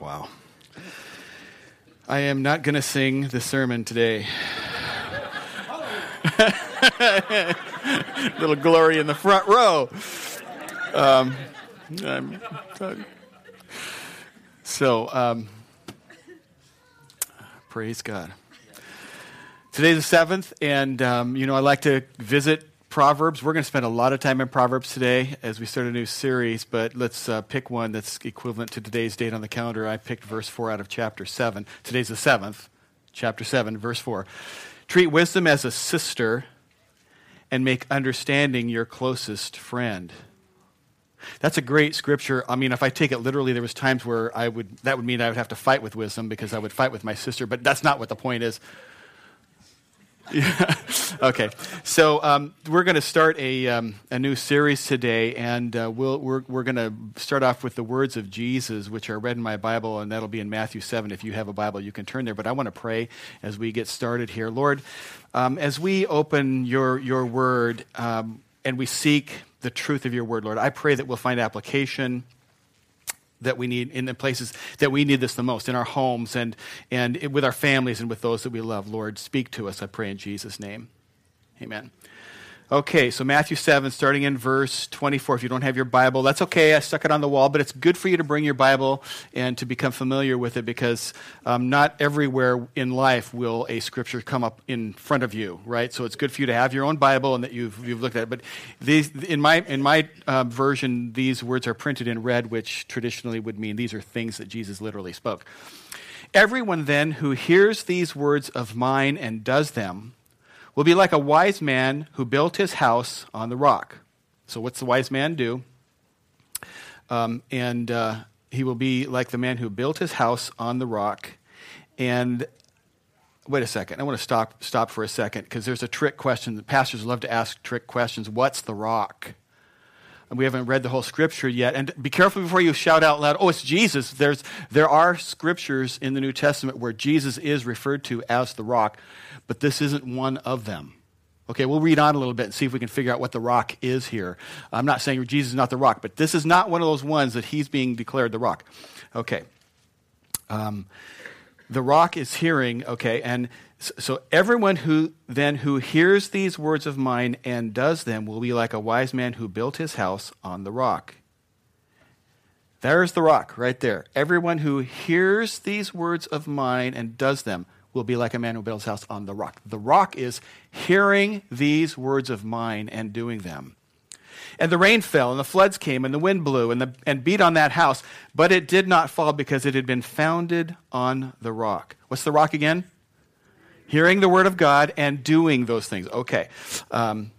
Wow. I am not going to sing the sermon today. Little glory in the front row. Um, so, um, praise God. Today's the seventh, and um, you know I like to visit Proverbs. We're going to spend a lot of time in Proverbs today as we start a new series, but let's uh, pick one that's equivalent to today's date on the calendar. I picked verse 4 out of chapter 7. Today's the 7th, chapter 7, verse 4. Treat wisdom as a sister and make understanding your closest friend. That's a great scripture. I mean, if I take it literally, there was times where I would that would mean I would have to fight with wisdom because I would fight with my sister, but that's not what the point is. Yeah. okay. So um, we're going to start a, um, a new series today, and uh, we'll, we're, we're going to start off with the words of Jesus, which are read in my Bible, and that'll be in Matthew 7. If you have a Bible, you can turn there. But I want to pray as we get started here. Lord, um, as we open your, your word um, and we seek the truth of your word, Lord, I pray that we'll find application that we need in the places that we need this the most in our homes and and with our families and with those that we love. Lord speak to us i pray in jesus name. Amen Okay, so Matthew 7, starting in verse 24. If you don't have your Bible, that's okay. I stuck it on the wall, but it's good for you to bring your Bible and to become familiar with it because um, not everywhere in life will a scripture come up in front of you, right? So it's good for you to have your own Bible and that you've, you've looked at it. But these, in my, in my uh, version, these words are printed in red, which traditionally would mean these are things that Jesus literally spoke. Everyone then who hears these words of mine and does them, will be like a wise man who built his house on the rock. So, what's the wise man do? Um, and uh, he will be like the man who built his house on the rock. And wait a second. I want to stop, stop for a second because there's a trick question. The pastors love to ask trick questions. What's the rock? And we haven't read the whole scripture yet. And be careful before you shout out loud, oh, it's Jesus. There's, there are scriptures in the New Testament where Jesus is referred to as the rock but this isn't one of them. Okay, we'll read on a little bit and see if we can figure out what the rock is here. I'm not saying Jesus is not the rock, but this is not one of those ones that he's being declared the rock. Okay. Um, the rock is hearing, okay, and so everyone who then who hears these words of mine and does them will be like a wise man who built his house on the rock. There's the rock right there. Everyone who hears these words of mine and does them will be like a man who builds his house on the rock. The rock is hearing these words of mine and doing them. And the rain fell, and the floods came, and the wind blew, and, the, and beat on that house, but it did not fall because it had been founded on the rock. What's the rock again? Hearing the word of God and doing those things. Okay. Um,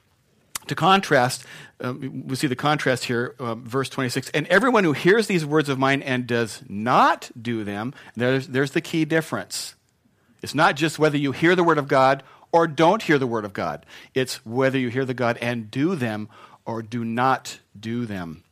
to contrast, um, we see the contrast here, uh, verse 26. And everyone who hears these words of mine and does not do them, there's, there's the key difference. It's not just whether you hear the word of God or don't hear the word of God. It's whether you hear the God and do them or do not do them.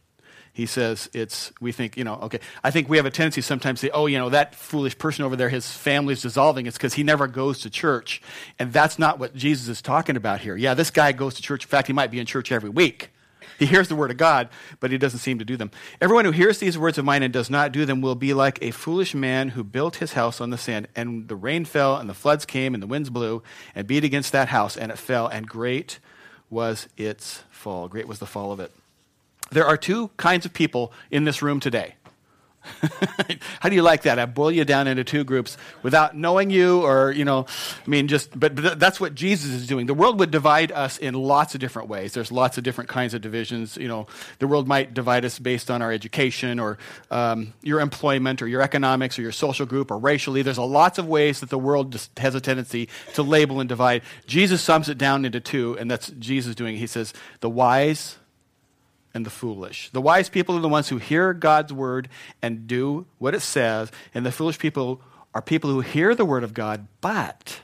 He says it's, we think, you know, okay, I think we have a tendency sometimes to say, oh, you know, that foolish person over there, his family's dissolving. It's because he never goes to church. And that's not what Jesus is talking about here. Yeah, this guy goes to church. In fact, he might be in church every week. He hears the word of God, but he doesn't seem to do them. Everyone who hears these words of mine and does not do them will be like a foolish man who built his house on the sand, and the rain fell, and the floods came, and the winds blew, and beat against that house, and it fell, and great was its fall. Great was the fall of it. There are two kinds of people in this room today. How do you like that? I boil you down into two groups without knowing you, or, you know, I mean, just, but, that's what Jesus is doing. The world would divide us in lots of different ways. There's lots of different kinds of divisions. You know, the world might divide us based on our education, or um, your employment, or your economics, or your social group, or racially. There's a lots of ways that the world just has a tendency to label and divide. Jesus sums it down into two, and that's Jesus doing. He says, the wise and the foolish. The wise people are the ones who hear God's word and do what it says, and the foolish people are people who hear the word of God, but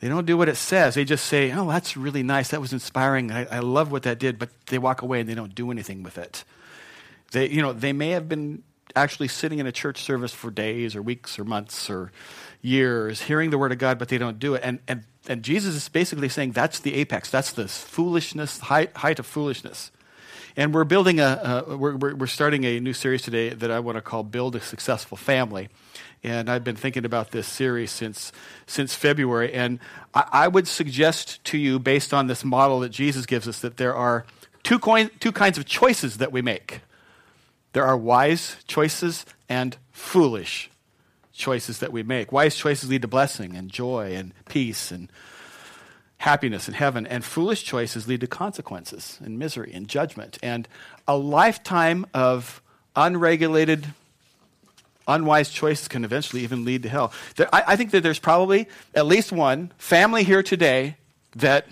they don't do what it says. They just say, Oh, that's really nice. That was inspiring. I, I love what that did, but they walk away and they don't do anything with it. They, you know, they may have been actually sitting in a church service for days or weeks or months or years, hearing the word of God, but they don't do it. And, and, and Jesus is basically saying that's the apex. That's the foolishness, height, height of foolishness And we're building a, a we're, we're starting a new series today that I want to call Build a Successful Family. And I've been thinking about this series since, since February. And I, I would suggest to you, based on this model that Jesus gives us, that there are two, coin, two kinds of choices that we make there are wise choices and foolish choices that we make. Wise choices lead to blessing and joy and peace and happiness in heaven, and foolish choices lead to consequences and misery and judgment. And a lifetime of unregulated, unwise choices can eventually even lead to hell. There, I, I think that there's probably at least one family here today that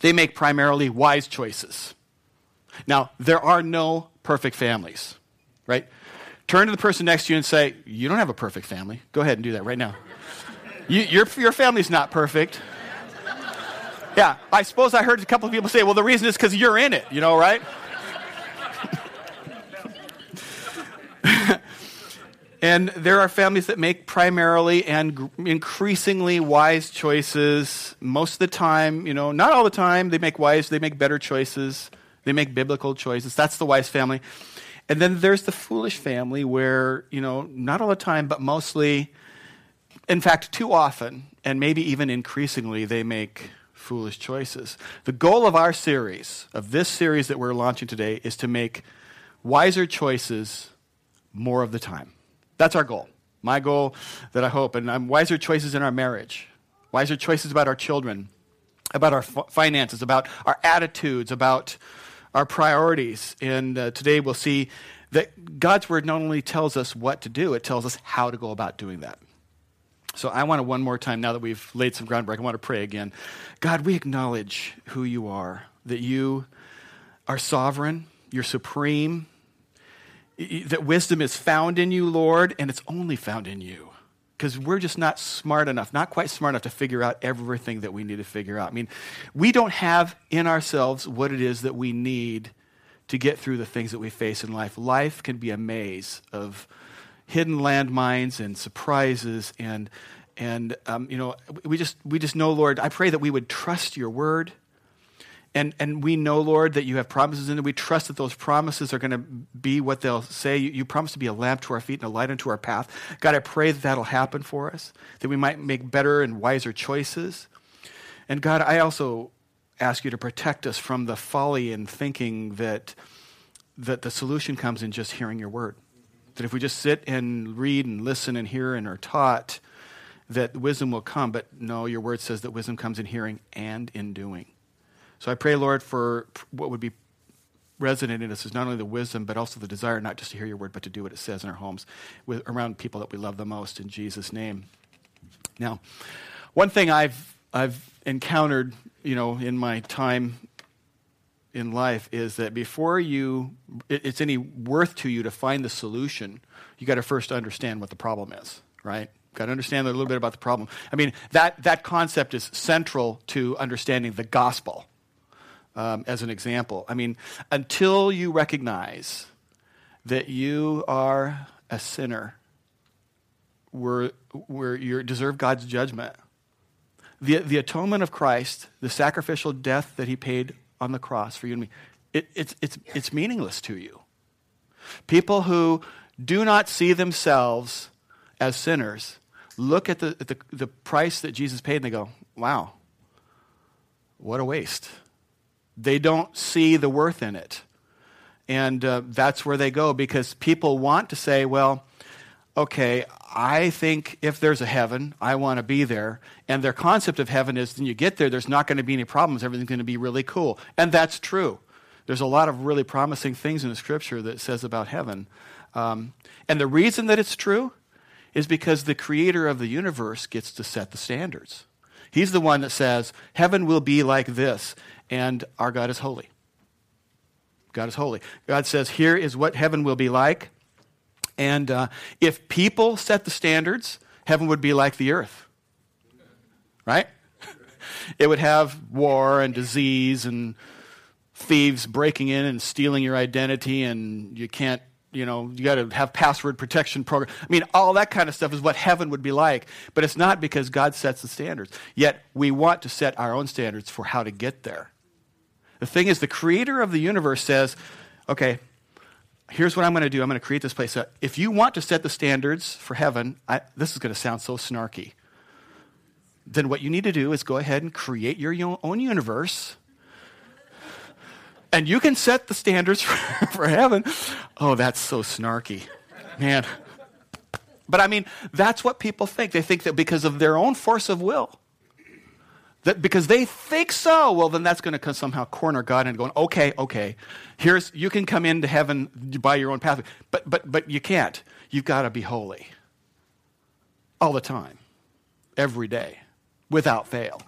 they make primarily wise choices. Now, there are no perfect families, right? Turn to the person next to you and say, You don't have a perfect family. Go ahead and do that right now. You, your, your family's not perfect. Yeah, I suppose I heard a couple of people say, Well, the reason is because you're in it, you know, right? and there are families that make primarily and increasingly wise choices most of the time, you know, not all the time. They make wise, they make better choices, they make biblical choices. That's the wise family. And then there's the foolish family where, you know, not all the time, but mostly, in fact, too often, and maybe even increasingly, they make foolish choices. The goal of our series, of this series that we're launching today, is to make wiser choices more of the time. That's our goal. My goal that I hope, and I'm wiser choices in our marriage, wiser choices about our children, about our finances, about our attitudes, about our priorities. And uh, today we'll see that God's word not only tells us what to do, it tells us how to go about doing that. So I want to one more time, now that we've laid some groundwork, I want to pray again. God, we acknowledge who you are, that you are sovereign, you're supreme, that wisdom is found in you, Lord, and it's only found in you because we're just not smart enough, not quite smart enough to figure out everything that we need to figure out. I mean, we don't have in ourselves what it is that we need to get through the things that we face in life. Life can be a maze of hidden landmines and surprises and and um, you know we just we just know lord i pray that we would trust your word and, and we know, Lord, that you have promises in it. We trust that those promises are going to be what they'll say. You, you promise to be a lamp to our feet and a light unto our path. God, I pray that that'll happen for us, that we might make better and wiser choices. And God, I also ask you to protect us from the folly in thinking that, that the solution comes in just hearing your word. That if we just sit and read and listen and hear and are taught, that wisdom will come. But no, your word says that wisdom comes in hearing and in doing. So I pray, Lord, for what would be resonant in us is not only the wisdom, but also the desire not just to hear your word, but to do what it says in our homes with, around people that we love the most in Jesus' name. Now, one thing I've, I've encountered, you know, in my time in life is that before you, it, it's any worth to you to find the solution, you got to first understand what the problem is, right? Got to understand a little bit about the problem. I mean, that, that concept is central to understanding the gospel um, as an example. I mean, until you recognize that you are a sinner, where, where you deserve God's judgment, the, the atonement of Christ, the sacrificial death that he paid on the cross for you and me, it, it's, it's, it's meaningless to you. People who do not see themselves as sinners look at the, at the, the price that Jesus paid and they go, wow, what a waste. They don't see the worth in it. And uh, that's where they go because people want to say, well, okay, I think if there's a heaven, I want to be there. And their concept of heaven is when you get there, there's not going to be any problems. Everything's going to be really cool. And that's true. There's a lot of really promising things in the scripture that says about heaven. Um, and the reason that it's true is because the creator of the universe gets to set the standards. He's the one that says, Heaven will be like this and our God is holy. God is holy. God says, here is what heaven will be like. And uh, if people set the standards, heaven would be like the earth. Right? it would have war and disease and thieves breaking in and stealing your identity, and you can't you know, you got to have password protection program. I mean, all that kind of stuff is what heaven would be like. But it's not because God sets the standards. Yet we want to set our own standards for how to get there. The thing is, the creator of the universe says, okay, here's what I'm going to do. I'm going to create this place. Uh, if you want to set the standards for heaven, I, this is going to sound so snarky. Then what you need to do is go ahead and create your own universe. And you can set the standards for, for heaven. Oh, that's so snarky. Man. But I mean, that's what people think. They think that because of their own force of will, that because they think so, well, then that's going to somehow corner God and going, okay, okay, here's you can come into heaven by your own path, but but but you can't. You've got to be holy all the time, every day, without fail.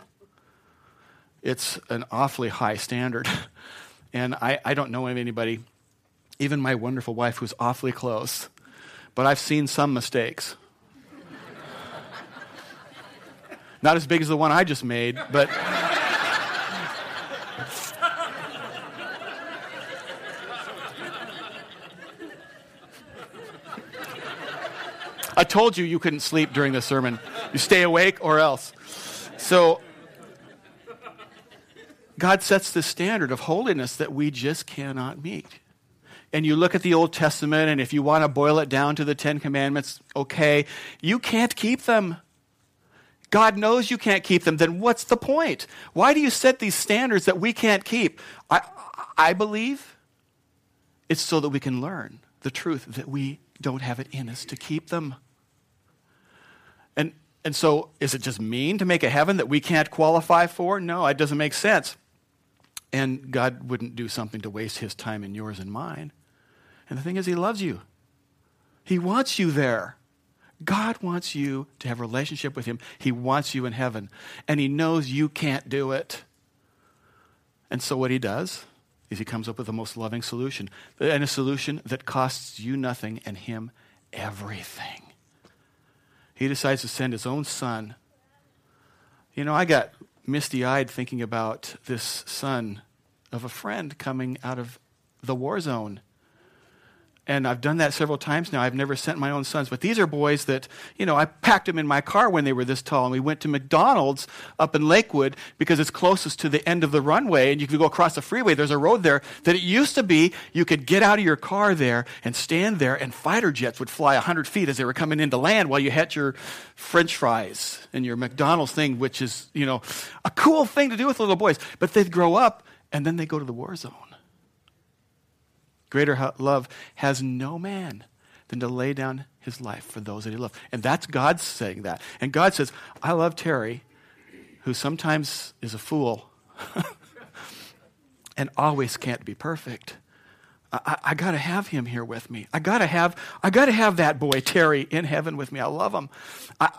It's an awfully high standard, and I, I don't know of anybody, even my wonderful wife, who's awfully close, but I've seen some mistakes. Not as big as the one I just made, but. I told you you couldn't sleep during the sermon. You stay awake or else. So, God sets the standard of holiness that we just cannot meet. And you look at the Old Testament, and if you want to boil it down to the Ten Commandments, okay, you can't keep them. God knows you can't keep them, then what's the point? Why do you set these standards that we can't keep? I, I believe it's so that we can learn the truth that we don't have it in us to keep them. And, and so, is it just mean to make a heaven that we can't qualify for? No, it doesn't make sense. And God wouldn't do something to waste his time and yours and mine. And the thing is, he loves you, he wants you there. God wants you to have a relationship with Him. He wants you in heaven. And He knows you can't do it. And so, what He does is He comes up with the most loving solution, and a solution that costs you nothing and Him everything. He decides to send His own Son. You know, I got misty eyed thinking about this son of a friend coming out of the war zone and I've done that several times now. I've never sent my own sons, but these are boys that, you know, I packed them in my car when they were this tall, and we went to McDonald's up in Lakewood because it's closest to the end of the runway, and you could go across the freeway. There's a road there that it used to be you could get out of your car there and stand there, and fighter jets would fly 100 feet as they were coming into land while you had your french fries and your McDonald's thing, which is, you know, a cool thing to do with little boys. But they'd grow up, and then they go to the war zone Greater love has no man than to lay down his life for those that he loves. And that's God saying that. And God says, I love Terry, who sometimes is a fool and always can't be perfect. I, I got to have him here with me. I got to have I got to have that boy Terry in heaven with me. I love him. I,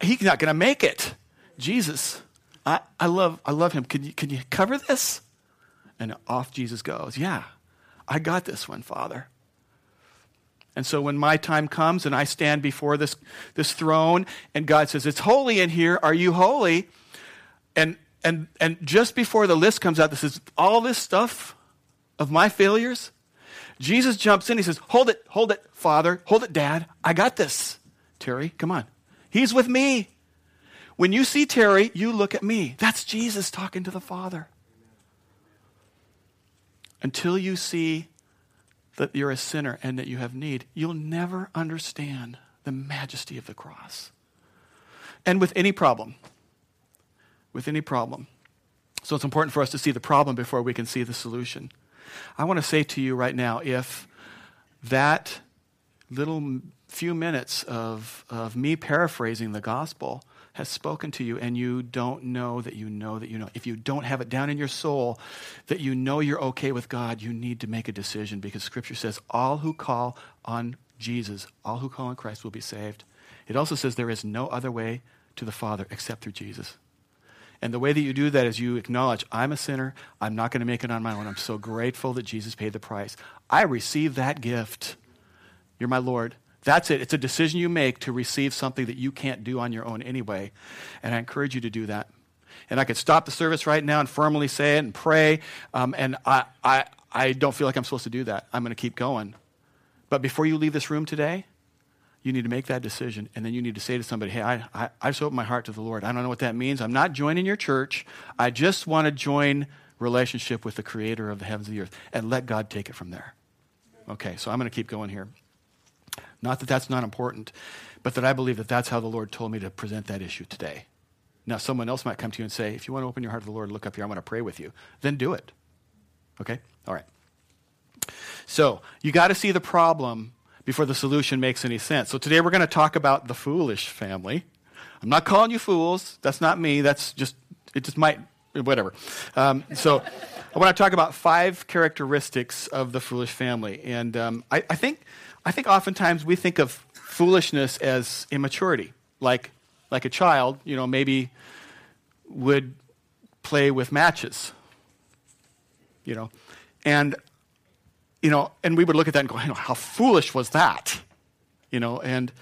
he's not going to make it. Jesus, I, I love I love him. Can you can you cover this? And off Jesus goes. Yeah, I got this one, Father. And so when my time comes and I stand before this, this throne and God says, It's holy in here, are you holy? And, and, and just before the list comes out this is all this stuff of my failures, Jesus jumps in. He says, Hold it, hold it, Father, hold it, Dad. I got this. Terry, come on. He's with me. When you see Terry, you look at me. That's Jesus talking to the Father until you see that you're a sinner and that you have need, you'll never understand the majesty of the cross. And with any problem, with any problem. So it's important for us to see the problem before we can see the solution. I want to say to you right now if that little few minutes of, of me paraphrasing the gospel has spoken to you and you don't know that you know that you know, if you don't have it down in your soul that you know you're okay with God, you need to make a decision because Scripture says all who call on Jesus, all who call on Christ will be saved. It also says there is no other way to the Father except through Jesus. And the way that you do that is you acknowledge, I'm a sinner. I'm not going to make it on my own. I'm so grateful that Jesus paid the price. I receive that gift. You're my Lord. That's it. It's a decision you make to receive something that you can't do on your own anyway. And I encourage you to do that. And I could stop the service right now and firmly say it and pray. Um, and I, I, I don't feel like I'm supposed to do that. I'm going to keep going. But before you leave this room today, you need to make that decision. And then you need to say to somebody, hey, I, I, I just opened my heart to the Lord. I don't know what that means. I'm not joining your church. I just want to join relationship with the creator of the heavens and the earth and let God take it from there. Okay, so I'm going to keep going here. Not that that's not important, but that I believe that that's how the Lord told me to present that issue today. Now, someone else might come to you and say, if you want to open your heart to the Lord, look up here, I want to pray with you. Then do it. Okay? All right. So, you got to see the problem before the solution makes any sense. So, today we're going to talk about the foolish family. I'm not calling you fools. That's not me. That's just, it just might, whatever. Um, so, I want to talk about five characteristics of the foolish family. And um, I, I, think, I think oftentimes we think of foolishness as immaturity. Like, like a child, you know, maybe would play with matches. You know, and you know, and we would look at that and go, how foolish was that? You know, and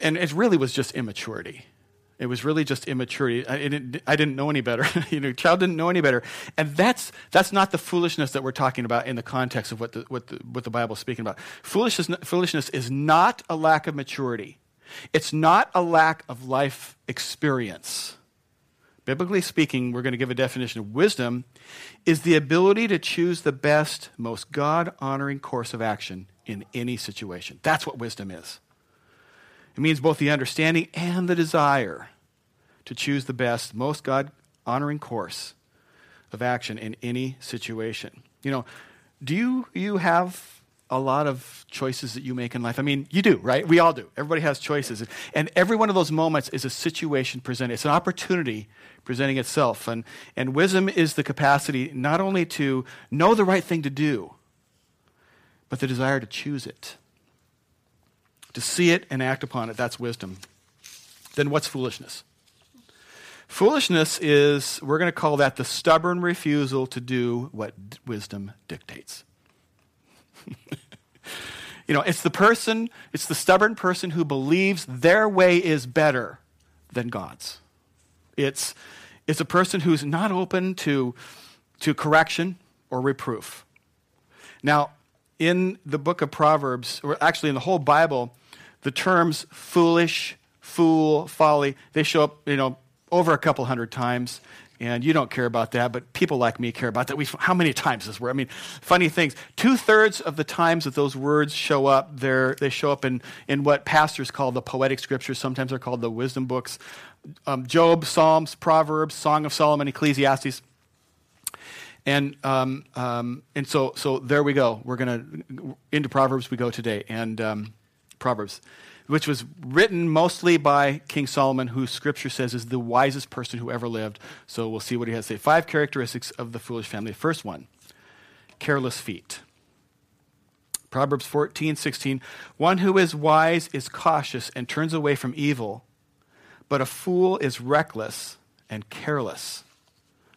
and it really was just immaturity. It was really just immaturity. I didn't, I didn't know any better. you know, child didn't know any better, and that's that's not the foolishness that we're talking about in the context of what the what the, what the Bible is speaking about. Foolishness, foolishness is not a lack of maturity. It's not a lack of life experience. Biblically speaking, we're going to give a definition of wisdom is the ability to choose the best, most God honoring course of action in any situation. That's what wisdom is. It means both the understanding and the desire to choose the best, most God honoring course of action in any situation. You know, do you, you have a lot of choices that you make in life. I mean, you do, right? We all do. Everybody has choices. And every one of those moments is a situation presented. It's an opportunity presenting itself. And, and wisdom is the capacity not only to know the right thing to do, but the desire to choose it. To see it and act upon it. That's wisdom. Then what's foolishness? Foolishness is, we're going to call that the stubborn refusal to do what wisdom dictates. you know, it's the person, it's the stubborn person who believes their way is better than God's. It's, it's a person who's not open to, to correction or reproof. Now, in the book of Proverbs, or actually in the whole Bible, the terms foolish, fool, folly, they show up, you know, over a couple hundred times and you don't care about that, but people like me care about that. We, how many times this word? I mean, funny things. Two thirds of the times that those words show up, they show up in, in what pastors call the poetic scriptures. Sometimes they're called the wisdom books um, Job, Psalms, Proverbs, Song of Solomon, Ecclesiastes. And, um, um, and so, so there we go. We're going to, into Proverbs we go today. And um, Proverbs which was written mostly by King Solomon, who scripture says is the wisest person who ever lived. So we'll see what he has to say. Five characteristics of the foolish family. First one careless feet. Proverbs 14, 16. One who is wise is cautious and turns away from evil, but a fool is reckless and careless.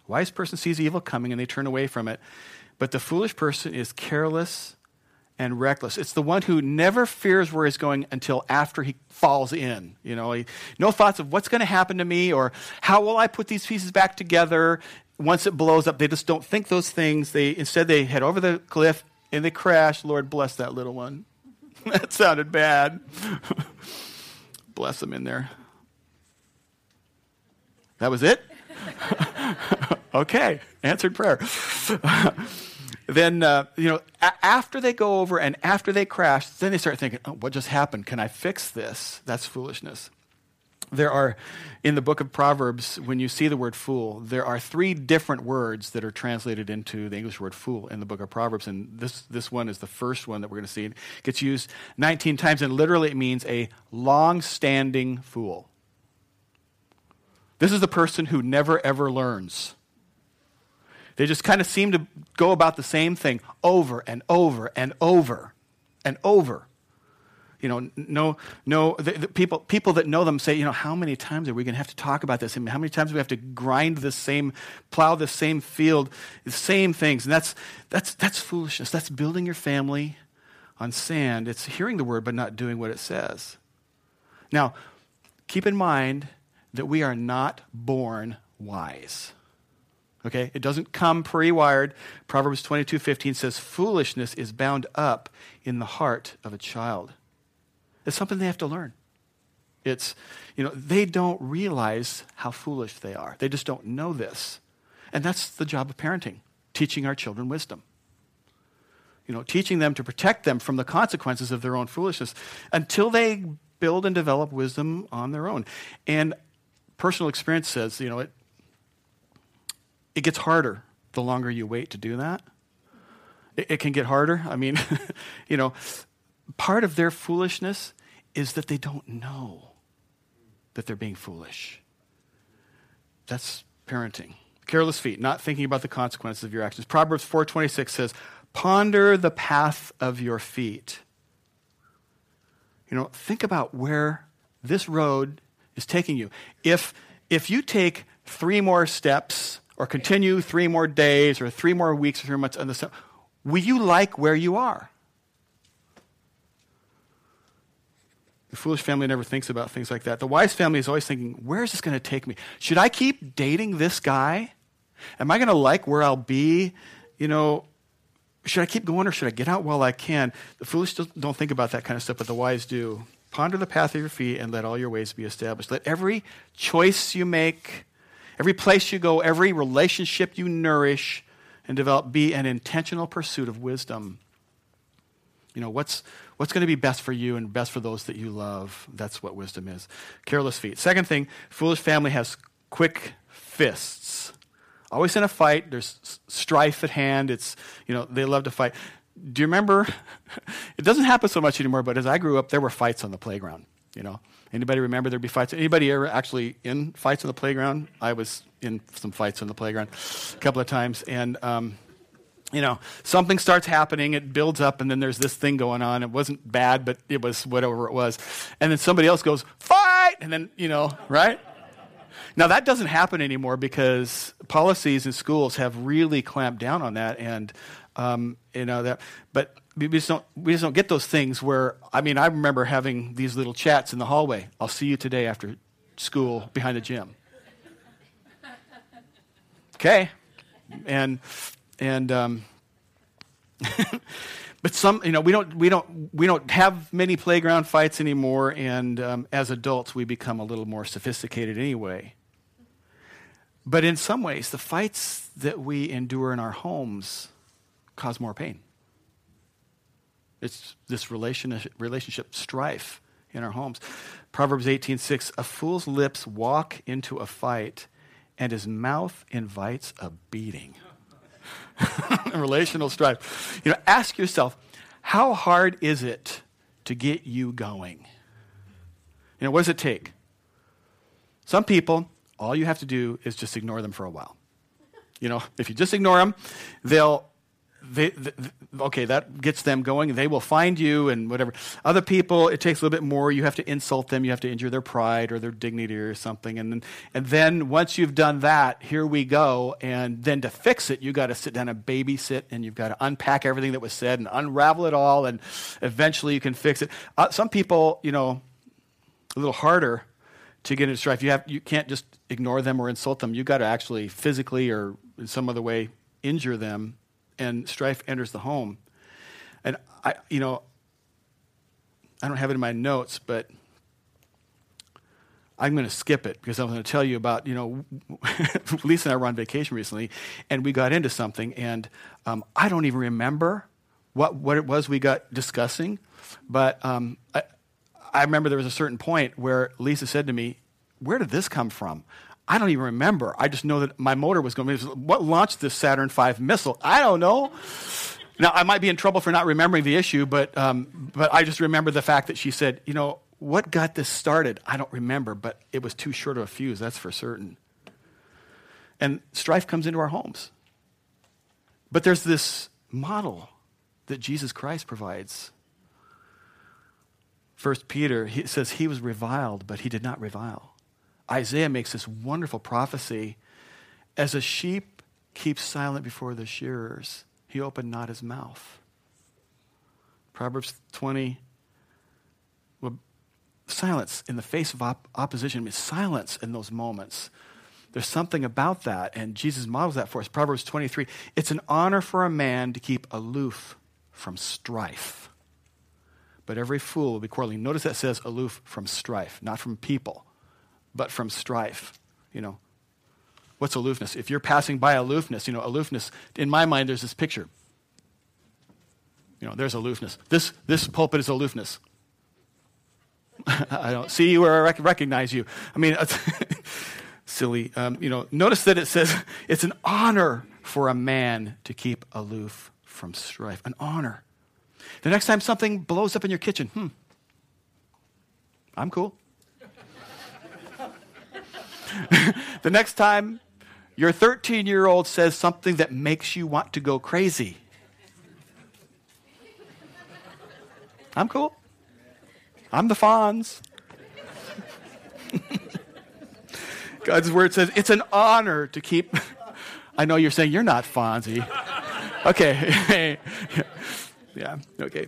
A wise person sees evil coming and they turn away from it, but the foolish person is careless and reckless. It's the one who never fears where he's going until after he falls in. You know, he, no thoughts of what's going to happen to me or how will I put these pieces back together once it blows up. They just don't think those things. They instead they head over the cliff and they crash. Lord bless that little one. that sounded bad. bless them in there. That was it? okay, answered prayer then uh, you know a- after they go over and after they crash then they start thinking oh, what just happened? Can i fix this? That's foolishness. There are in the book of proverbs when you see the word fool there are three different words that are translated into the english word fool in the book of proverbs and this, this one is the first one that we're going to see. It gets used 19 times and literally it means a long-standing fool. This is the person who never ever learns they just kind of seem to go about the same thing over and over and over and over. You know, no, no. The, the people, people that know them say, you know, how many times are we going to have to talk about this? And how many times do we have to grind the same, plow the same field, the same things? And that's that's that's foolishness. That's building your family on sand. It's hearing the word but not doing what it says. Now, keep in mind that we are not born wise. Okay? It doesn't come pre-wired. Proverbs 22:15 says foolishness is bound up in the heart of a child. It's something they have to learn. It's, you know, they don't realize how foolish they are. They just don't know this. And that's the job of parenting, teaching our children wisdom. You know, teaching them to protect them from the consequences of their own foolishness until they build and develop wisdom on their own. And personal experience says, you know, it, it gets harder the longer you wait to do that. It, it can get harder. I mean, you know, part of their foolishness is that they don't know that they're being foolish. That's parenting. Careless feet, not thinking about the consequences of your actions. Proverbs 4:26 says, "Ponder the path of your feet." You know, think about where this road is taking you. If if you take 3 more steps or continue 3 more days or 3 more weeks or 3 months on this, will you like where you are? The foolish family never thinks about things like that. The wise family is always thinking, where is this going to take me? Should I keep dating this guy? Am I going to like where I'll be? You know, should I keep going or should I get out while I can? The foolish don't think about that kind of stuff, but the wise do. Ponder the path of your feet and let all your ways be established. Let every choice you make, every place you go, every relationship you nourish and develop be an intentional pursuit of wisdom. You know, what's, what's going to be best for you and best for those that you love? That's what wisdom is. Careless feet. Second thing, foolish family has quick fists. Always in a fight, there's strife at hand. It's, you know, they love to fight. Do you remember? it doesn't happen so much anymore, but as I grew up, there were fights on the playground, you know. Anybody remember there'd be fights? Anybody ever actually in fights on the playground? I was in some fights on the playground a couple of times, and um, you know, something starts happening, it builds up, and then there's this thing going on. It wasn't bad, but it was whatever it was. And then somebody else goes, fight! And then, you know, right? Now, that doesn't happen anymore because policies in schools have really clamped down on that. And, um, you know, that, but we just, don't, we just don't get those things where, I mean, I remember having these little chats in the hallway. I'll see you today after school behind the gym. Okay. And, and um, but some you know we don't we don't we don't have many playground fights anymore and um, as adults we become a little more sophisticated anyway but in some ways the fights that we endure in our homes cause more pain it's this relationship, relationship strife in our homes proverbs 18.6 a fool's lips walk into a fight and his mouth invites a beating relational strife. You know, ask yourself, how hard is it to get you going? You know, what does it take? Some people, all you have to do is just ignore them for a while. You know, if you just ignore them, they'll they, they, okay, that gets them going. They will find you and whatever. Other people, it takes a little bit more. You have to insult them. You have to injure their pride or their dignity or something. And then, and then once you've done that, here we go. And then to fix it, you got to sit down and babysit, and you've got to unpack everything that was said and unravel it all. And eventually, you can fix it. Uh, some people, you know, a little harder to get into strife. You have you can't just ignore them or insult them. You've got to actually physically or in some other way injure them and strife enters the home. And I, you know, I don't have it in my notes, but I'm going to skip it because I'm going to tell you about, you know, Lisa and I were on vacation recently, and we got into something, and um, I don't even remember what, what it was we got discussing, but um, I, I remember there was a certain point where Lisa said to me, Where did this come from? I don't even remember. I just know that my motor was going. What launched this Saturn V missile? I don't know. Now I might be in trouble for not remembering the issue, but um, but I just remember the fact that she said, you know, what got this started? I don't remember, but it was too short of a fuse. That's for certain. And strife comes into our homes. But there's this model that Jesus Christ provides. First Peter, he says he was reviled, but he did not revile. Isaiah makes this wonderful prophecy as a sheep keeps silent before the shearers, he opened not his mouth. Proverbs 20. Well, silence in the face of op- opposition means silence in those moments. There's something about that, and Jesus models that for us. Proverbs 23 It's an honor for a man to keep aloof from strife, but every fool will be quarreling. Notice that says aloof from strife, not from people but from strife, you know. What's aloofness? If you're passing by aloofness, you know, aloofness, in my mind, there's this picture. You know, there's aloofness. This, this pulpit is aloofness. I don't see you or I recognize you. I mean, silly. Um, you know, notice that it says it's an honor for a man to keep aloof from strife. An honor. The next time something blows up in your kitchen, hmm, I'm cool. the next time your 13 year old says something that makes you want to go crazy, I'm cool. I'm the Fonz. God's word says it's an honor to keep. I know you're saying you're not Fonzie. Okay. yeah, okay.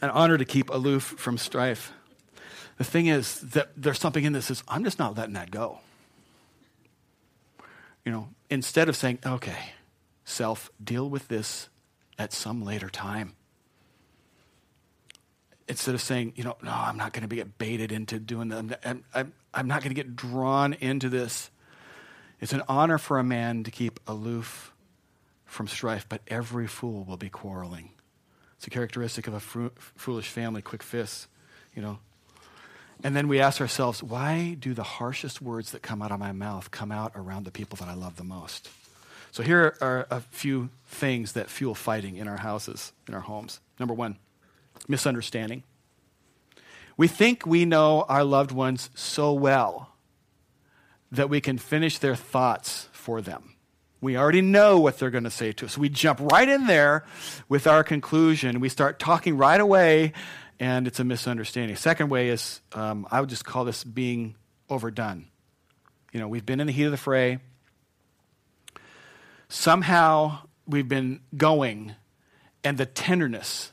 An honor to keep aloof from strife. The thing is that there's something in this is I'm just not letting that go. You know, instead of saying, okay, self, deal with this at some later time instead of saying, you know, no, I'm not going to get baited into doing that. I'm, I'm, I'm not going to get drawn into this. It's an honor for a man to keep aloof from strife, but every fool will be quarreling. It's a characteristic of a fru- foolish family, quick fists, you know. And then we ask ourselves, why do the harshest words that come out of my mouth come out around the people that I love the most? So here are a few things that fuel fighting in our houses, in our homes. Number one, misunderstanding. We think we know our loved ones so well that we can finish their thoughts for them. We already know what they're going to say to us. We jump right in there with our conclusion. We start talking right away, and it's a misunderstanding. Second way is um, I would just call this being overdone. You know, we've been in the heat of the fray. Somehow we've been going, and the tenderness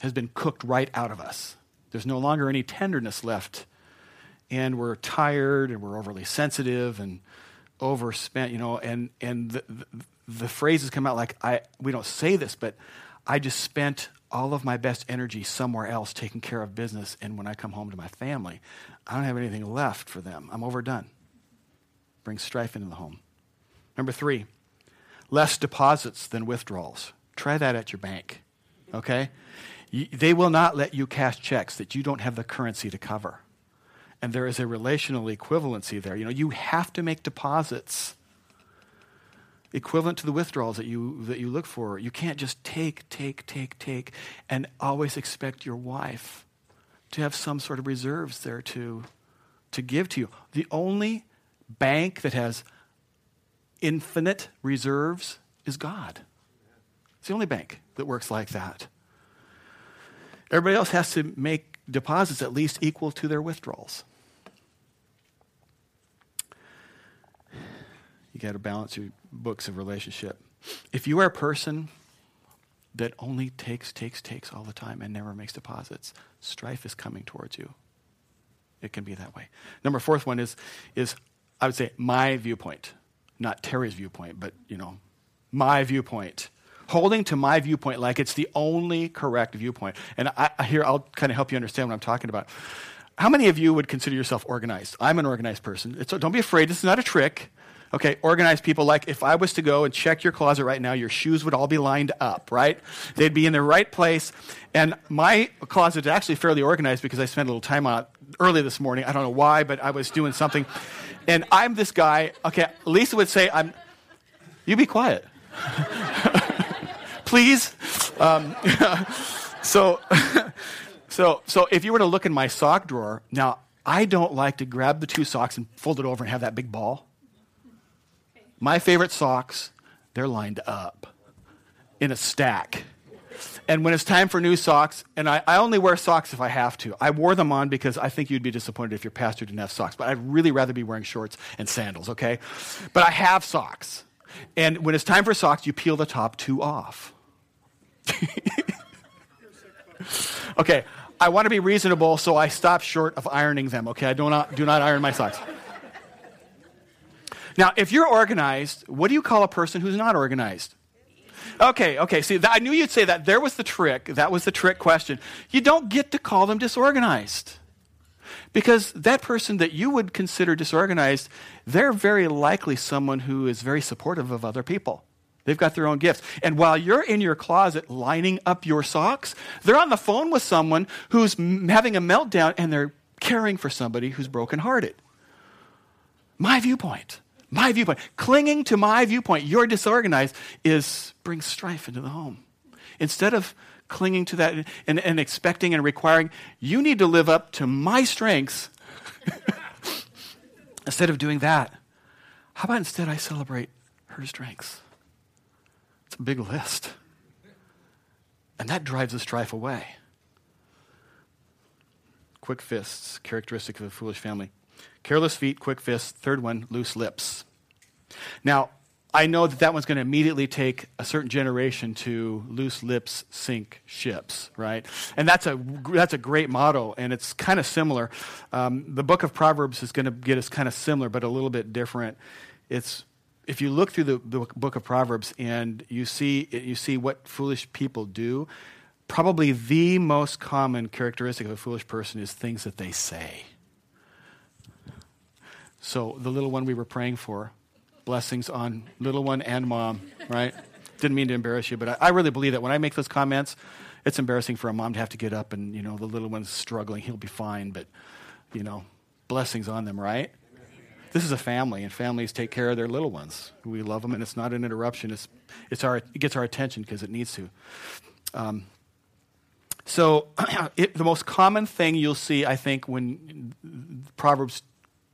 has been cooked right out of us. There's no longer any tenderness left. And we're tired and we're overly sensitive and overspent, you know, and, and the, the, the phrases come out like, I, we don't say this, but I just spent all of my best energy somewhere else taking care of business. And when I come home to my family, I don't have anything left for them. I'm overdone. Brings strife into the home. Number three, less deposits than withdrawals. Try that at your bank, okay? they will not let you cash checks that you don't have the currency to cover. And there is a relational equivalency there. You know, you have to make deposits equivalent to the withdrawals that you that you look for. You can't just take, take, take, take, and always expect your wife to have some sort of reserves there to to give to you. The only bank that has infinite reserves is God. It's the only bank that works like that. Everybody else has to make deposits at least equal to their withdrawals. You got to balance your books of relationship. If you are a person that only takes, takes, takes all the time and never makes deposits, strife is coming towards you. It can be that way. Number fourth one is, is I would say my viewpoint, not Terry's viewpoint, but you know, my viewpoint holding to my viewpoint like it's the only correct viewpoint. And I, here, I'll kind of help you understand what I'm talking about. How many of you would consider yourself organized? I'm an organized person. It's, don't be afraid. This is not a trick. Okay, organized people, like if I was to go and check your closet right now, your shoes would all be lined up, right? They'd be in the right place. And my closet is actually fairly organized because I spent a little time on it early this morning. I don't know why, but I was doing something. And I'm this guy, okay, Lisa would say, I'm, you be quiet. please. Um, so, so, so if you were to look in my sock drawer, now I don't like to grab the two socks and fold it over and have that big ball. My favorite socks, they're lined up in a stack. And when it's time for new socks, and I, I, only wear socks if I have to. I wore them on because I think you'd be disappointed if your pastor didn't have socks, but I'd really rather be wearing shorts and sandals, okay? But I have socks. And when it's time for socks, you peel the top two off. okay, I want to be reasonable, so I stop short of ironing them. Okay, I do not, do not iron my socks. Now, if you're organized, what do you call a person who's not organized? Okay, okay. See, I knew you'd say that. There was the trick. That was the trick question. You don't get to call them disorganized Because that person that you would consider disorganized, they're very likely someone who is very supportive of other people. They've got their own gifts. And while you're in your closet lining up your socks, they're on the phone with someone who's having a meltdown and they're caring for somebody who's brokenhearted. My viewpoint. My viewpoint. Clinging to my viewpoint, you're disorganized, is brings strife into the home. Instead of clinging to that and, and expecting and requiring, you need to live up to my strengths. instead of doing that, how about instead I celebrate her strengths? It's a big list. And that drives the strife away. Quick fists, characteristic of a foolish family. Careless feet, quick fists. Third one, loose lips. Now, I know that that one's going to immediately take a certain generation to loose lips sink ships, right? And that's a, that's a great motto, and it's kind of similar. Um, the book of Proverbs is going to get us kind of similar, but a little bit different. It's if you look through the, the book of Proverbs and you see you see what foolish people do, probably the most common characteristic of a foolish person is things that they say. So the little one we were praying for, blessings on little one and mom, right? Didn't mean to embarrass you, but I, I, really believe that when I make those comments, it's embarrassing for a mom to have to get up and, you know, the little one's struggling. He'll be fine, but, you know, blessings on them, right? This is a family, and families take care of their little ones. We love them, and it's not an interruption. It's, it's our, it gets our attention because it needs to. Um, so, it, the most common thing you'll see, I think, when Proverbs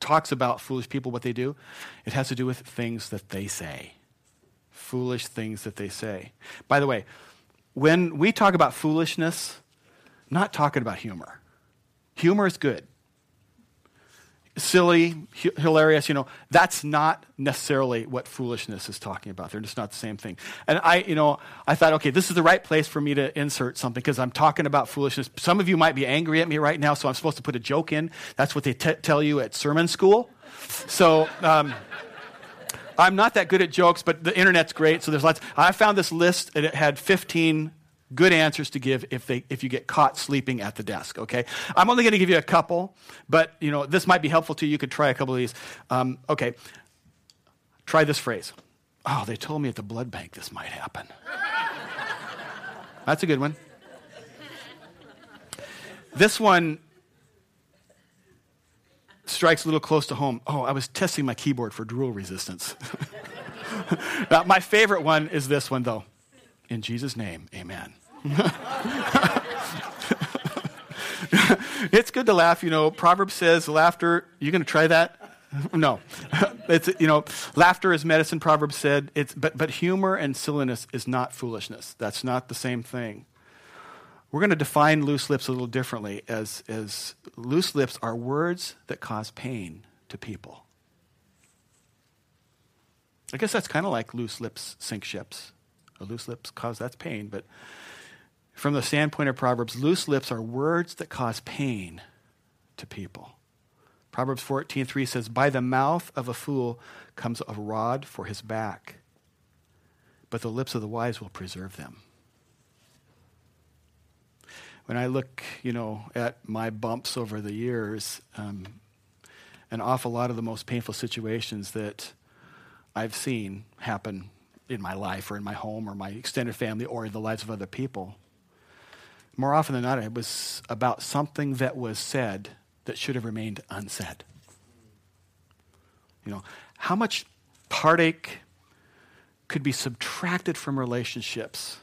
talks about foolish people, what they do, it has to do with things that they say. Foolish things that they say. By the way, when we talk about foolishness, not talking about humor. Humor is good silly, hilarious, you know, that's not necessarily what foolishness is talking about. They're just not the same thing. And I, you know, I thought, okay, this is the right place for me to insert something because I'm talking about foolishness. Some of you might be angry at me right now, so I'm supposed to put a joke in. That's what they t- tell you at sermon school. So, um, I'm not that good at jokes, but the internet's great, so there's lots. I found this list, and it had 15 good answers to give if, they, if you get caught sleeping at the desk, okay? I'm only going to give you a couple, but, you know, this might be helpful to you. You could try a couple of these. Um, okay, try this phrase. Oh, they told me at the blood bank this might happen. That's a good one. This one strikes a little close to home. Oh, I was testing my keyboard for drool resistance. now, my favorite one is this one, though. In Jesus' name, amen. it's good to laugh. You know, Proverbs says laughter, you going to try that? no. it's, you know, laughter is medicine, Proverbs said. It's, but, but humor and silliness is not foolishness. That's not the same thing. We're going to define loose lips a little differently as, as loose lips are words that cause pain to people. I guess that's kind of like loose lips sink ships. A loose lips cause that's pain, but from the standpoint of Proverbs, loose lips are words that cause pain to people. Proverbs 14:3 says, "By the mouth of a fool comes a rod for his back, but the lips of the wise will preserve them." When I look, you know, at my bumps over the years, um, an awful lot of the most painful situations that I've seen happen in my life or in my home or my extended family or in the lives of other people more often than not, it was about something that was said that should have remained unsaid. You know, how much heartache could be subtracted from relationships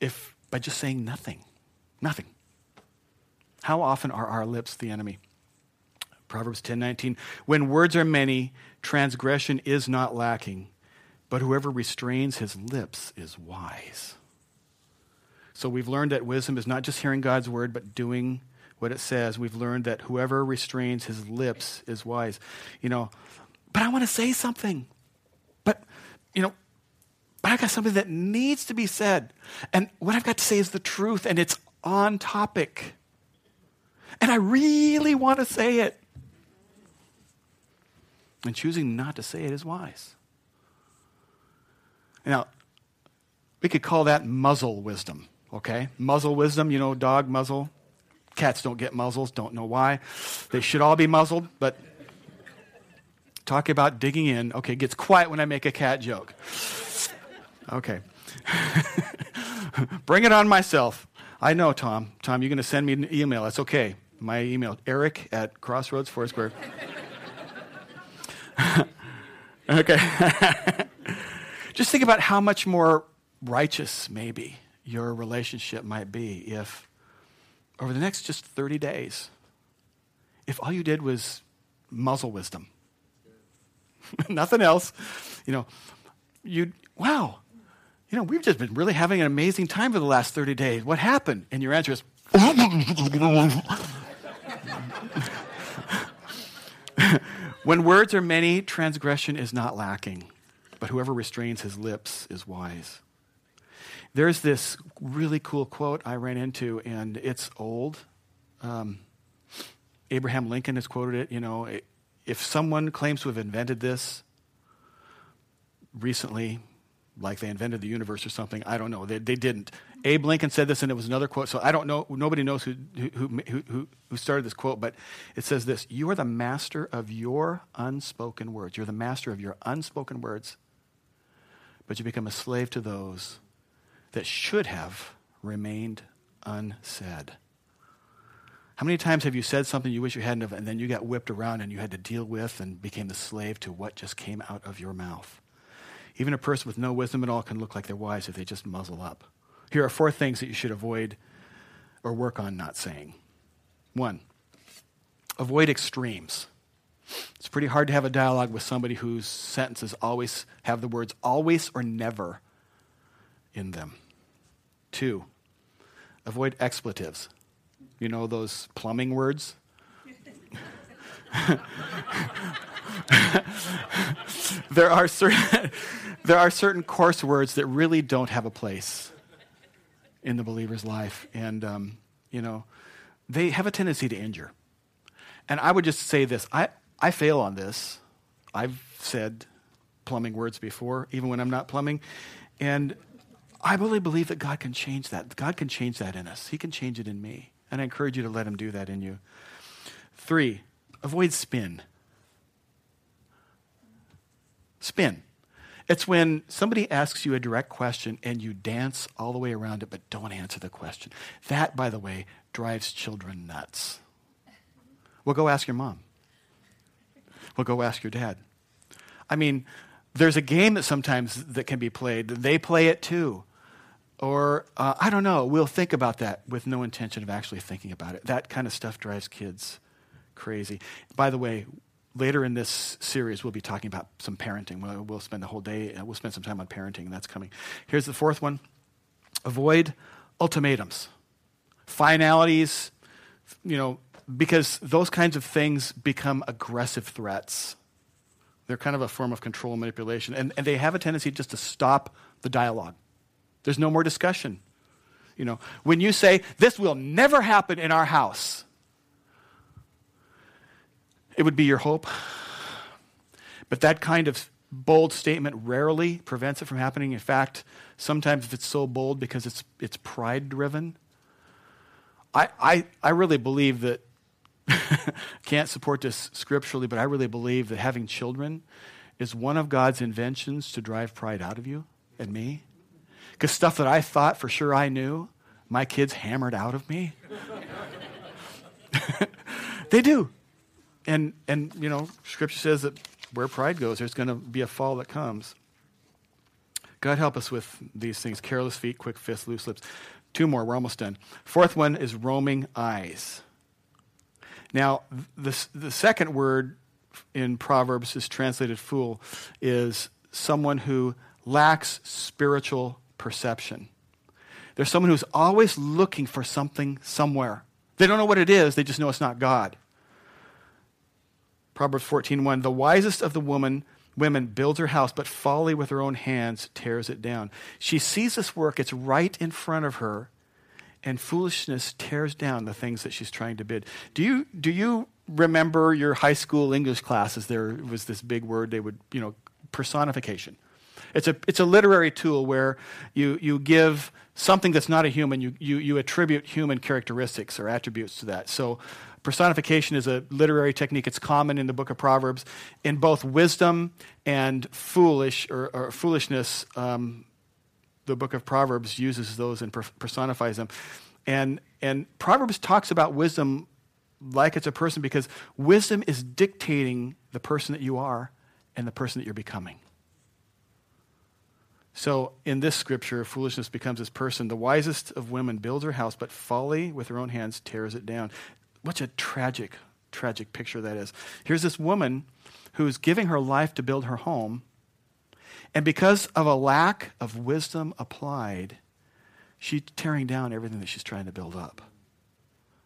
if by just saying nothing? Nothing. How often are our lips the enemy? Proverbs 10:19 When words are many, transgression is not lacking, but whoever restrains his lips is wise. So we've learned that wisdom is not just hearing God's word, but doing what it says. We've learned that whoever restrains his lips is wise. You know, but I want to say something. But, you know, but I've got something that needs to be said. And what I've got to say is the truth, and it's on topic. And I really want to say it. And choosing not to say it is wise. Now, we could call that muzzle wisdom okay? Muzzle wisdom, you know, dog muzzle. Cats don't get muzzles, don't know why. They should all be muzzled, but talk about digging in. Okay, gets quiet when I make a cat joke. Okay. Bring it on myself. I know, Tom. Tom, you're going to send me an email. That's okay. My email, eric at crossroads foursquare. okay. Just think about how much more righteous, maybe, your relationship might be if, over the next just 30 days, if all you did was muzzle wisdom. Nothing else. You know, you, wow, you know, we've just been really having an amazing time for the last 30 days. What happened? And your answer is, when words are many, transgression is not lacking, but whoever restrains his lips is wise. There's this really cool quote I ran into, and it's old. Um, Abraham Lincoln has quoted it. You know, if someone claims to have invented this recently, like they invented the universe or something. I don't know. They, they didn't. Abe Lincoln said this, and it was another quote. So I don't know. Nobody knows who, who, who, who started this quote, but it says this You are the master of your unspoken words. You're the master of your unspoken words, but you become a slave to those that should have remained unsaid. How many times have you said something you wish you hadn't and then you got whipped around and you had to deal with and became the slave to what just came out of your mouth? Even a person with no wisdom at all can look like they're wise if they just muzzle up. Here are four things that you should avoid or work on not saying. One, avoid extremes. It's pretty hard to have a dialogue with somebody whose sentences always have the words always or never in them. Two, avoid expletives. You know those plumbing words? there are certain there are certain coarse words that really don't have a place in the believer's life, and um, you know they have a tendency to injure. And I would just say this: I I fail on this. I've said plumbing words before, even when I'm not plumbing, and I really believe that God can change that. God can change that in us. He can change it in me, and I encourage you to let Him do that in you. Three, avoid spin. Spin. It's when somebody asks you a direct question and you dance all the way around it but don't answer the question. That, by the way, drives children nuts. Well, go ask your mom. Well, go ask your dad. I mean, there's a game that sometimes that can be played. They play it too. Or, uh, I don't know, we'll think about that with no intention of actually thinking about it. That kind of stuff drives kids crazy. By the way, later in this series, we'll be talking about some parenting. We'll, we'll spend the whole day, uh, we'll spend some time on parenting, and that's coming. Here's the fourth one avoid ultimatums, finalities, you know, because those kinds of things become aggressive threats. They're kind of a form of control and manipulation, and, and they have a tendency just to stop the dialogue. There's no more discussion. You know, when you say, This will never happen in our house, it would be your hope. But that kind of bold statement rarely prevents it from happening. In fact, sometimes if it's so bold because it's, it's pride driven, I, I, I really believe that, can't support this scripturally, but I really believe that having children is one of God's inventions to drive pride out of you and me. Because stuff that I thought for sure I knew, my kids hammered out of me. they do and and you know, Scripture says that where pride goes, there's going to be a fall that comes. God help us with these things: careless feet, quick fists, loose lips. Two more. We're almost done. Fourth one is roaming eyes. Now, the the second word in Proverbs is translated fool, is someone who lacks spiritual perception. There's someone who's always looking for something somewhere. They don't know what it is, they just know it's not God. Proverbs 14:1 The wisest of the woman women builds her house, but folly with her own hands tears it down. She sees this work, it's right in front of her, and foolishness tears down the things that she's trying to bid. Do you do you remember your high school English classes? There was this big word they would, you know, personification. It's a, it's a literary tool where you, you give something that's not a human, you, you, you attribute human characteristics or attributes to that. So personification is a literary technique. It's common in the book of Proverbs. In both wisdom and foolish or, or foolishness, um, the book of Proverbs uses those and personifies them. And, and Proverbs talks about wisdom like it's a person because wisdom is dictating the person that you are and the person that you're becoming. So in this scripture, foolishness becomes this person. The wisest of women builds her house, but folly with her own hands tears it down. What a tragic, tragic picture that is. Here's this woman who's giving her life to build her home, and because of a lack of wisdom applied, she's tearing down everything that she's trying to build up.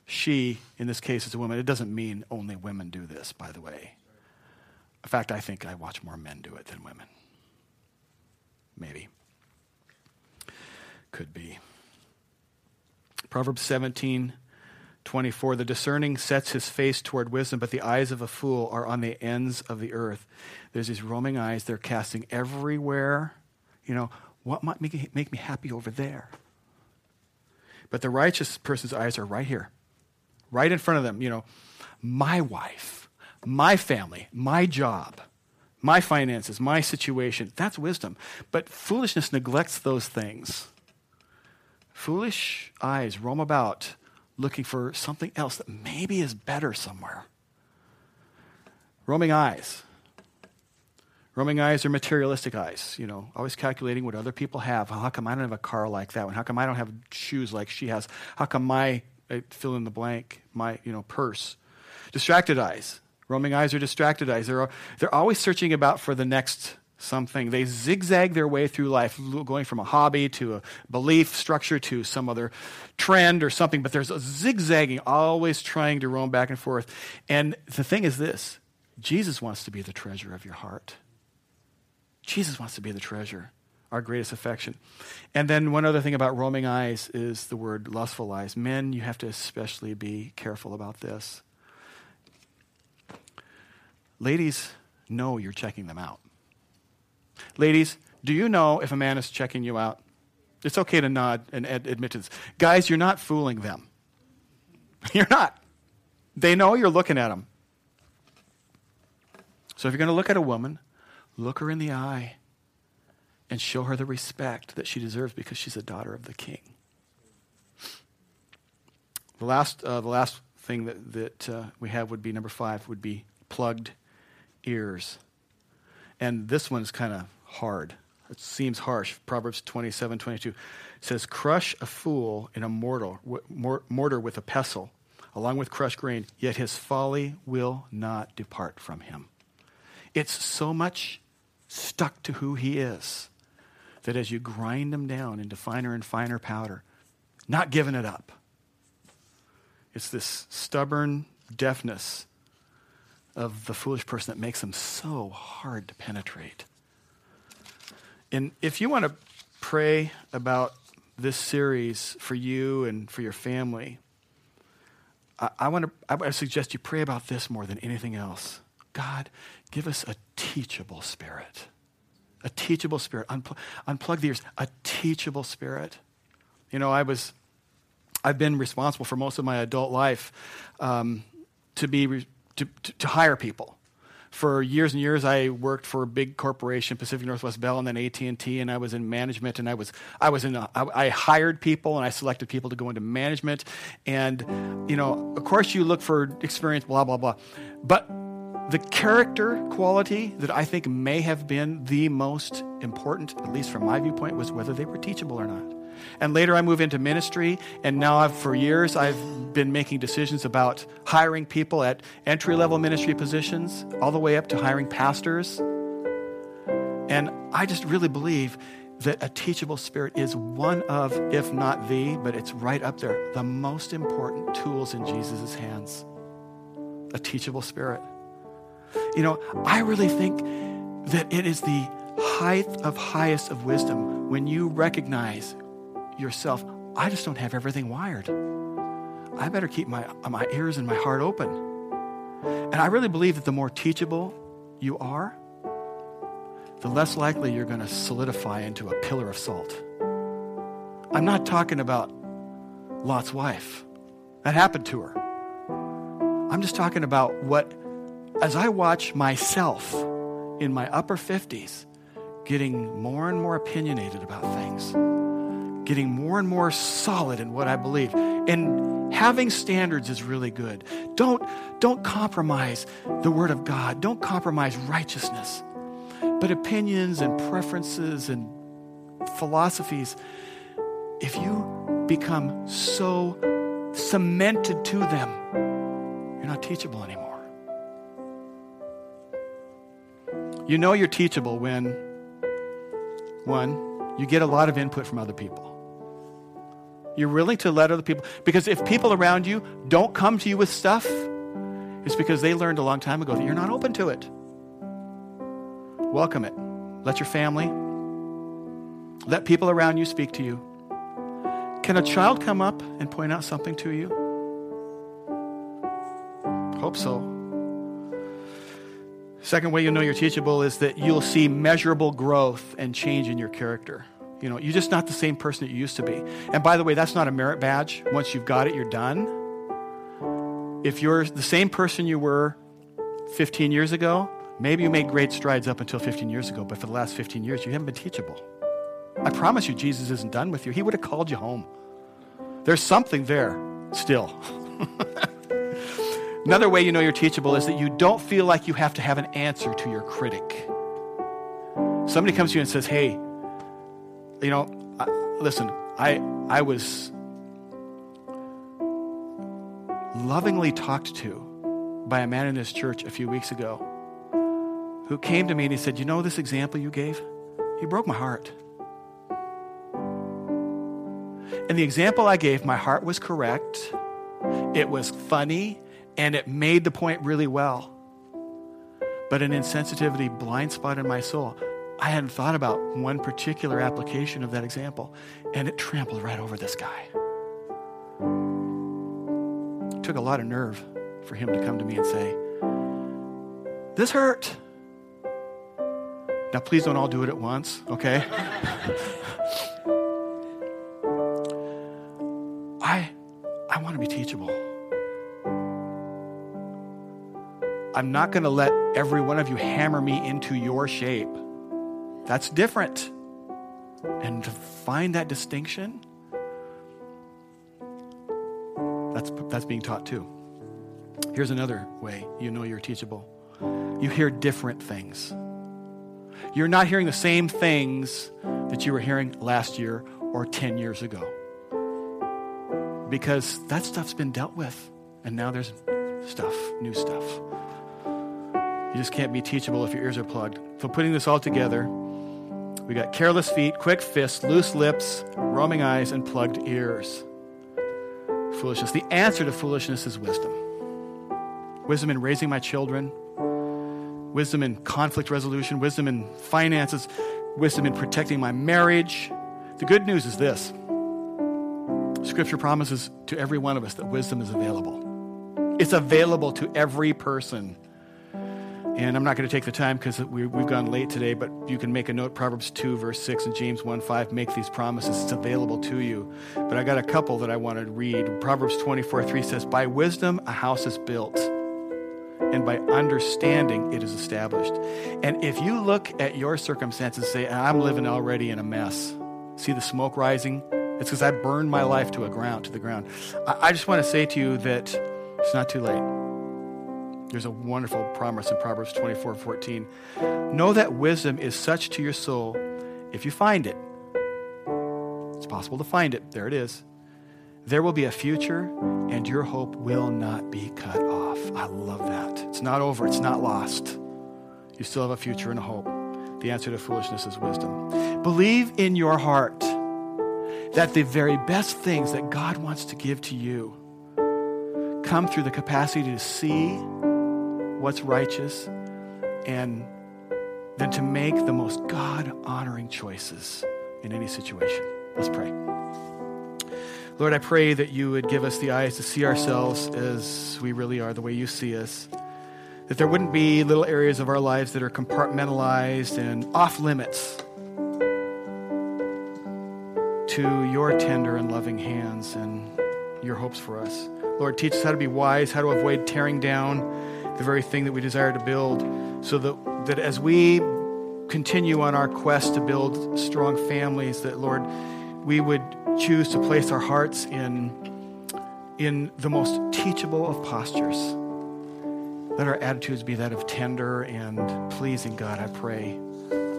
She, in this case, is a woman. It doesn't mean only women do this, by the way. In fact, I think I watch more men do it than women. Maybe. Could be. Proverbs 17, 24. The discerning sets his face toward wisdom, but the eyes of a fool are on the ends of the earth. There's these roaming eyes, they're casting everywhere. You know, what might make, make me happy over there? But the righteous person's eyes are right here, right in front of them. You know, my wife, my family, my job, my finances, my situation. That's wisdom. But foolishness neglects those things. Foolish eyes roam about looking for something else that maybe is better somewhere. Roaming eyes. Roaming eyes are materialistic eyes, you know, always calculating what other people have. How come I don't have a car like that one? How come I don't have shoes like she has? How come my fill in the blank, my, you know, purse? Distracted eyes. Roaming eyes are distracted eyes. They're, they're always searching about for the next something. They zigzag their way through life, going from a hobby to a belief structure to some other trend or something, but there's a zigzagging, always trying to roam back and forth. And the thing is this Jesus wants to be the treasure of your heart. Jesus wants to be the treasure, our greatest affection. And then one other thing about roaming eyes is the word lustful eyes. Men, you have to especially be careful about this. Ladies know you're checking them out. Ladies, do you know if a man is checking you out? It's okay to nod and ad- admit to this. Guys, you're not fooling them. You're not. They know you're looking at them. So if you're going to look at a woman, look her in the eye and show her the respect that she deserves because she's a daughter of the king. The last, uh, the last thing that, that uh, we have would be number five, would be plugged ears. And this one's kind of hard. It seems harsh. Proverbs 27 22 says, Crush a fool in a mortar, mortar with a pestle, along with crushed grain, yet his folly will not depart from him. It's so much stuck to who he is that as you grind him down into finer and finer powder, not giving it up, it's this stubborn deafness of the foolish person that makes them so hard to penetrate. And if you want to pray about this series for you and for your family, I, I want to I suggest you pray about this more than anything else. God, give us a teachable spirit. A teachable spirit. Unpl- unplug the ears. A teachable spirit. You know, I was, I've been responsible for most of my adult life um, to be re- to, to, to hire people. For years and years, I worked for a big corporation, Pacific Northwest Bell, and then AT and T, and I was in management. And I was, I was in, a, I, I hired people, and I selected people to go into management. And you know, of course, you look for experience, blah blah blah. But the character quality that I think may have been the most important, at least from my viewpoint, was whether they were teachable or not. And later I move into ministry, and now I've, for years I've been making decisions about hiring people at entry level ministry positions, all the way up to hiring pastors. And I just really believe that a teachable spirit is one of, if not the, but it's right up there, the most important tools in Jesus' hands. A teachable spirit. You know, I really think that it is the height of highest of wisdom when you recognize yourself, I just don't have everything wired. I better keep my, my ears and my heart open. And I really believe that the more teachable you are, the less likely you're going to solidify into a pillar of salt. I'm not talking about Lot's wife. That happened to her. I'm just talking about what, as I watch myself in my upper 50s getting more and more opinionated about things, getting more and more solid in what I believe. And having standards is really good. Don't, don't compromise the Word of God, don't compromise righteousness. But opinions and preferences and philosophies, if you become so cemented to them, you're not teachable anymore. You know you're teachable when, one, you get a lot of input from other people. You're willing to let other people, because if people around you don't come to you with stuff, it's because they learned a long time ago that you're not open to it. Welcome it. Let your family, let people around you speak to you. Can a child come up and point out something to you? Hope so. Second way you'll know you're teachable is that you'll see measurable growth and change in your character. You know, you're just not the same person that you used to be. And by the way, that's not a merit badge. Once you've got it, you're done. If you're the same person you were 15 years ago, maybe you made great strides up until 15 years ago, but for the last 15 years, you haven't been teachable. I promise you, Jesus isn't done with you. He would have called you home. There's something there still. Another way you know you're teachable is that you don't feel like you have to have an answer to your critic. Somebody comes to you and says, Hey, you know, I, listen, I, I was lovingly talked to by a man in this church a few weeks ago who came to me and he said, You know, this example you gave? He broke my heart. And the example I gave, my heart was correct. It was funny and it made the point really well. But an insensitivity blind spot in my soul. I hadn't thought about one particular application of that example, and it trampled right over this guy. It took a lot of nerve for him to come to me and say, This hurt. Now, please don't all do it at once, okay? I, I want to be teachable. I'm not going to let every one of you hammer me into your shape. That's different. And to find that distinction, that's, that's being taught too. Here's another way you know you're teachable you hear different things. You're not hearing the same things that you were hearing last year or 10 years ago. Because that stuff's been dealt with, and now there's stuff, new stuff. You just can't be teachable if your ears are plugged. So, putting this all together, we got careless feet, quick fists, loose lips, roaming eyes, and plugged ears. Foolishness. The answer to foolishness is wisdom. Wisdom in raising my children, wisdom in conflict resolution, wisdom in finances, wisdom in protecting my marriage. The good news is this Scripture promises to every one of us that wisdom is available. It's available to every person. And I'm not going to take the time because we, have gone late today, but you can make a note. Proverbs 2, verse 6, and James 1 5 make these promises. It's available to you. But I got a couple that I want to read. Proverbs 24 3 says, By wisdom a house is built, and by understanding it is established. And if you look at your circumstances and say, I'm living already in a mess, see the smoke rising? It's because I burned my life to a ground, to the ground. I, I just want to say to you that it's not too late. There's a wonderful promise in Proverbs 24 14. Know that wisdom is such to your soul if you find it. It's possible to find it. There it is. There will be a future, and your hope will not be cut off. I love that. It's not over, it's not lost. You still have a future and a hope. The answer to foolishness is wisdom. Believe in your heart that the very best things that God wants to give to you come through the capacity to see what's righteous, and then to make the most God honoring choices in any situation. Let's pray. Lord, I pray that you would give us the eyes to see ourselves as we really are, the way you see us. that there wouldn't be little areas of our lives that are compartmentalized and off limits to your tender and loving hands and your hopes for us. Lord, teach us how to be wise, how to avoid tearing down the very thing that we desire to build, so that, that as we continue on our quest to build strong families, that, Lord, we would choose to place our hearts in, in the most teachable of postures. Let our attitudes be that of tender and pleasing, God, I pray,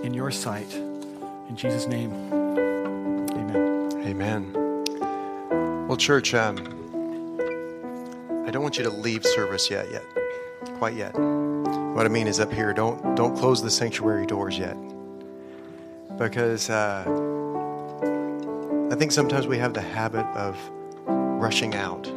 in your sight. In Jesus' name, amen. Amen. Well, church, um, I don't want you to leave service yet, yet, quite yet. What I mean is up here, don't don't close the sanctuary doors yet, because uh, I think sometimes we have the habit of rushing out